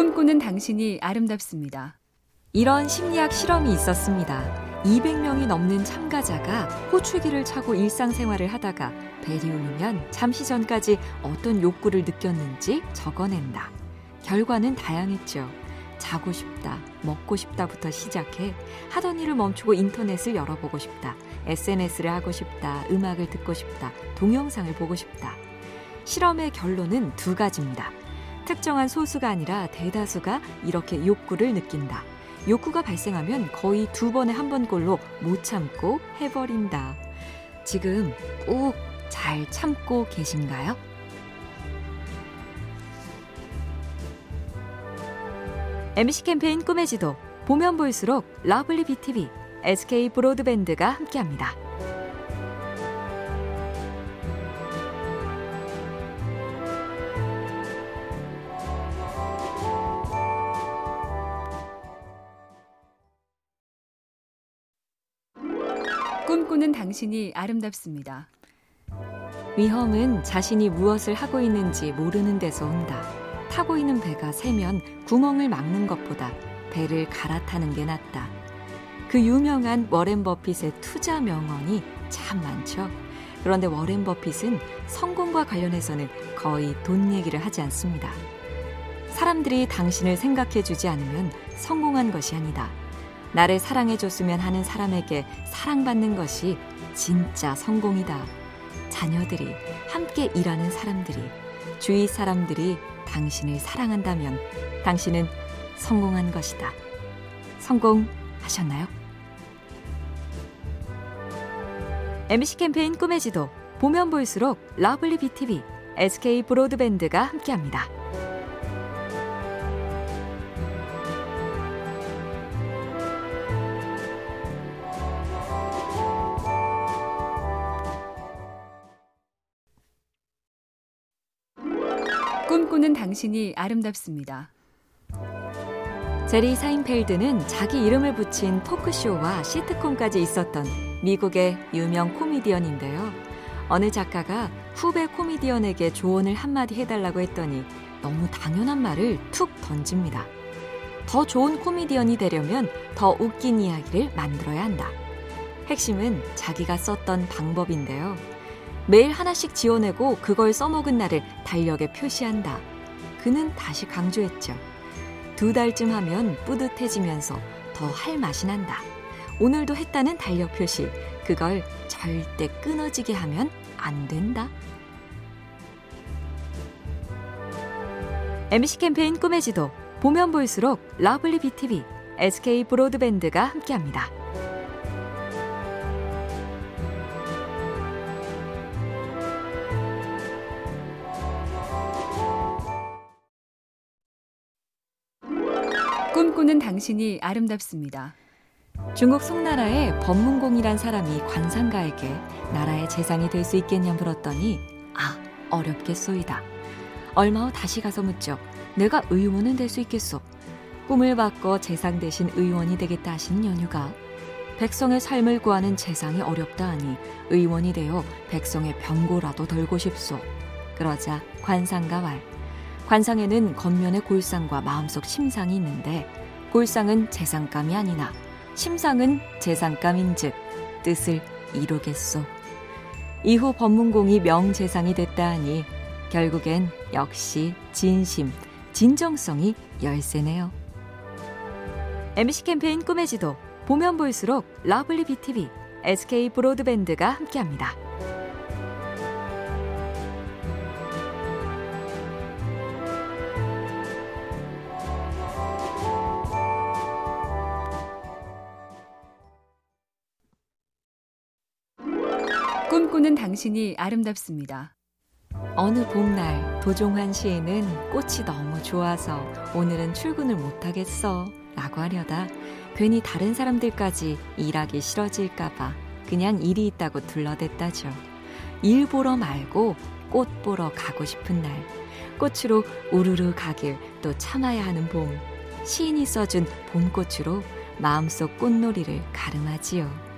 꿈꾸는 당신이 아름답습니다. 이런 심리학 실험이 있었습니다. 200명이 넘는 참가자가 호출기를 차고 일상생활을 하다가 벨이 울리면 잠시 전까지 어떤 욕구를 느꼈는지 적어낸다. 결과는 다양했죠. 자고 싶다, 먹고 싶다부터 시작해 하던 일을 멈추고 인터넷을 열어보고 싶다, SNS를 하고 싶다, 음악을 듣고 싶다, 동영상을 보고 싶다. 실험의 결론은 두 가지입니다. 특정한 소수가 아니라 대다수가 이렇게 욕구를 느낀다. 욕구가 발생하면 거의 두 번에 한 번꼴로 못 참고 해버린다. 지금 꼭 잘 참고 계신가요? MC 캠페인 꿈의 지도 보면 볼수록 lovely BTV, SK 브로드밴드가 함께합니다. 꿈꾸는 당신이 아름답습니다. 위험은 자신이 무엇을 하고 있는지 모르는 데서 온다. 타고 있는 배가 새면 구멍을 막는 것보다 배를 갈아타는 게 낫다. 그 유명한 워렌 버핏의 투자 명언이 참 많죠. 그런데 워렌 버핏은 성공과 관련해서는 거의 돈 얘기를 하지 않습니다. 사람들이 당신을 생각해 주지 않으면 성공한 것이 아니다. 나를 사랑해 줬으면 하는 사람에게 사랑받는 것이 진짜 성공이다. 자녀들이, 함께 일하는 사람들이, 주위 사람들이 당신을 사랑한다면 당신은 성공한 것이다. 성공하셨나요? MC 캠페인 꿈의 지도 보면 볼수록 lovely BTV, SK 브로드밴드가 함께합니다. 꿈꾸는 당신이 아름답습니다. 제리 사인펠드는 자기 이름을 붙인 토크쇼와 시트콤까지 있었던 미국의 유명 코미디언인데요. 어느 작가가 후배 코미디언에게 조언을 한마디 해달라고 했더니 너무 당연한 말을 툭 던집니다. 더 좋은 코미디언이 되려면 더 웃긴 이야기를 만들어야 한다. 핵심은 자기가 썼던 방법인데요. 매일 하나씩 지어내고 그걸 써먹은 날을 달력에 표시한다. 그는 다시 강조했죠. 두 달쯤 하면 뿌듯해지면서 더 할 맛이 난다. 오늘도 했다는 달력 표시. 그걸 절대 끊어지게 하면 안 된다. MBC 캠페인 꿈의 지도 보면 볼수록 lovely BTV, SK 브로드밴드가 함께합니다. 꿈꾸는 당신이 아름답습니다. 중국 송나라의 법문공이란 사람이 관상가에게 나라의 재상이 될 수 있겠냐 물었더니 아 어렵겠소이다. 얼마 후 다시 가서 묻죠. 내가 의원은 될 수 있겠소. 꿈을 바꿔 재상 대신 의원이 되겠다 하시는 연유가 백성의 삶을 구하는 재상이 어렵다 하니 의원이 되어 백성의 병고라도 덜고 싶소. 그러자 관상가 말. 관상에는 겉면의 골상과 마음속 심상이 있는데 골상은 재상감이 아니나 심상은 재상감인즉 뜻을 이루겠소. 이후 법문공이 명재상이 됐다 하니 결국엔 역시 진심, 진정성이 열쇠네요. MBC 캠페인 꿈의 지도 보면 볼수록 lovely BTV, SK 브로드밴드가 함께합니다. 꿈꾸는 당신이 아름답습니다. 어느 봄날 도종환 시인은 꽃이 너무 좋아서 오늘은 출근을 못하겠어 라고 하려다 괜히 다른 사람들까지 일하기 싫어질까봐 그냥 일이 있다고 둘러댔다죠. 일 보러 말고 꽃 보러 가고 싶은 날 꽃으로 우르르 가길 또 참아야 하는 봄 시인이 써준 봄꽃으로 마음속 꽃놀이를 가늠하지요.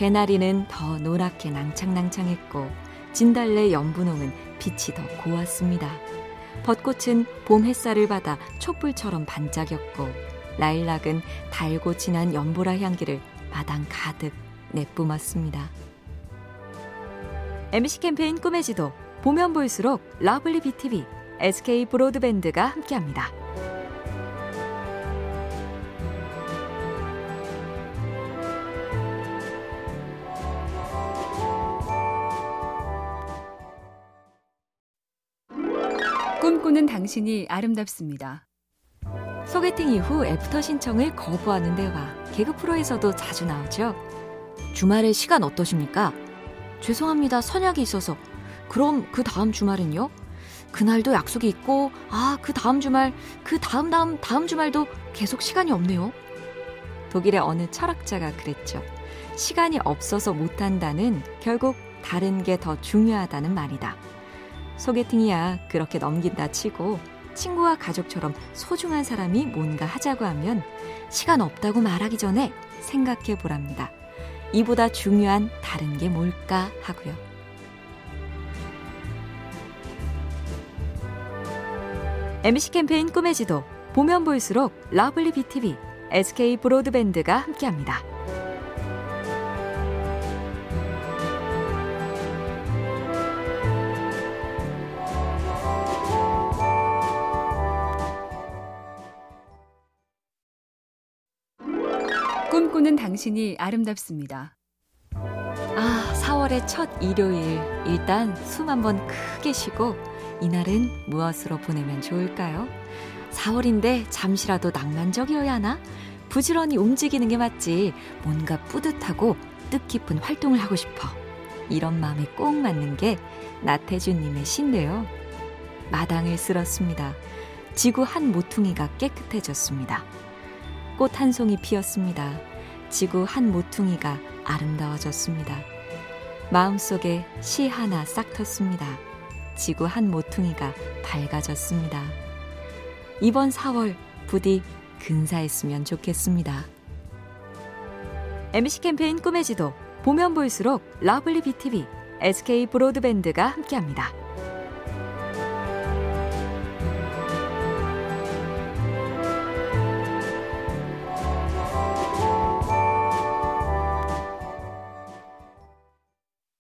개나리는 더 노랗게 낭창낭창했고 진달래 연분홍은 빛이 더 고왔습니다. 벚꽃은 봄 햇살을 받아 촛불처럼 반짝였고 라일락은 달고 진한 연보라 향기를 마당 가득 내뿜었습니다. MBC 캠페인 꿈의 지도 보면 볼수록 lovely BTV, SK 브로드밴드가 함께합니다. 꿈꾸는 당신이 아름답습니다. 소개팅 이후 애프터 신청을 거부하는 대화. 개그 프로에서도 자주 나오죠. 주말에 시간 어떠십니까? 죄송합니다. 선약이 있어서. 그럼 그 다음 주말은요? 그날도 약속이 있고, 아, 그 다음 주말, 그 다음 다음 다음 주말도 계속 시간이 없네요. 독일의 어느 철학자가 그랬죠. 시간이 없어서 못한다는 결국 다른 게 더 중요하다는 말이다. 소개팅이야 그렇게 넘긴다 치고 친구와 가족처럼 소중한 사람이 뭔가 하자고 하면 시간 없다고 말하기 전에 생각해 보랍니다. 이보다 중요한 다른 게 뭘까 하고요. MBC 캠페인 꿈의 지도 보면 볼수록 lovely BTV, SK 브로드밴드가 함께합니다. 꿈꾸는 당신이 아름답습니다. 아, 4월의 첫 일요일. 일단 숨 한번 크게 쉬고 이날은 무엇으로 보내면 좋을까요? 4월인데 잠시라도 낭만적이어야 하나? 부지런히 움직이는 게 맞지. 뭔가 뿌듯하고 뜻깊은 활동을 하고 싶어. 이런 마음에 꼭 맞는 게 나태주님의 시인데요. 마당을 쓸었습니다. 지구 한 모퉁이가 깨끗해졌습니다. 꽃 한 송이 피었습니다. 지구 한 모퉁이가 아름다워졌습니다. 마음속에 시 하나 싹 텄습니다. 지구 한 모퉁이가 밝아졌습니다. 이번 4월 부디 근사했으면 좋겠습니다. MBC 캠페인 꿈의 지도 보면 볼수록 lovely BTV, SK 브로드밴드가 함께합니다.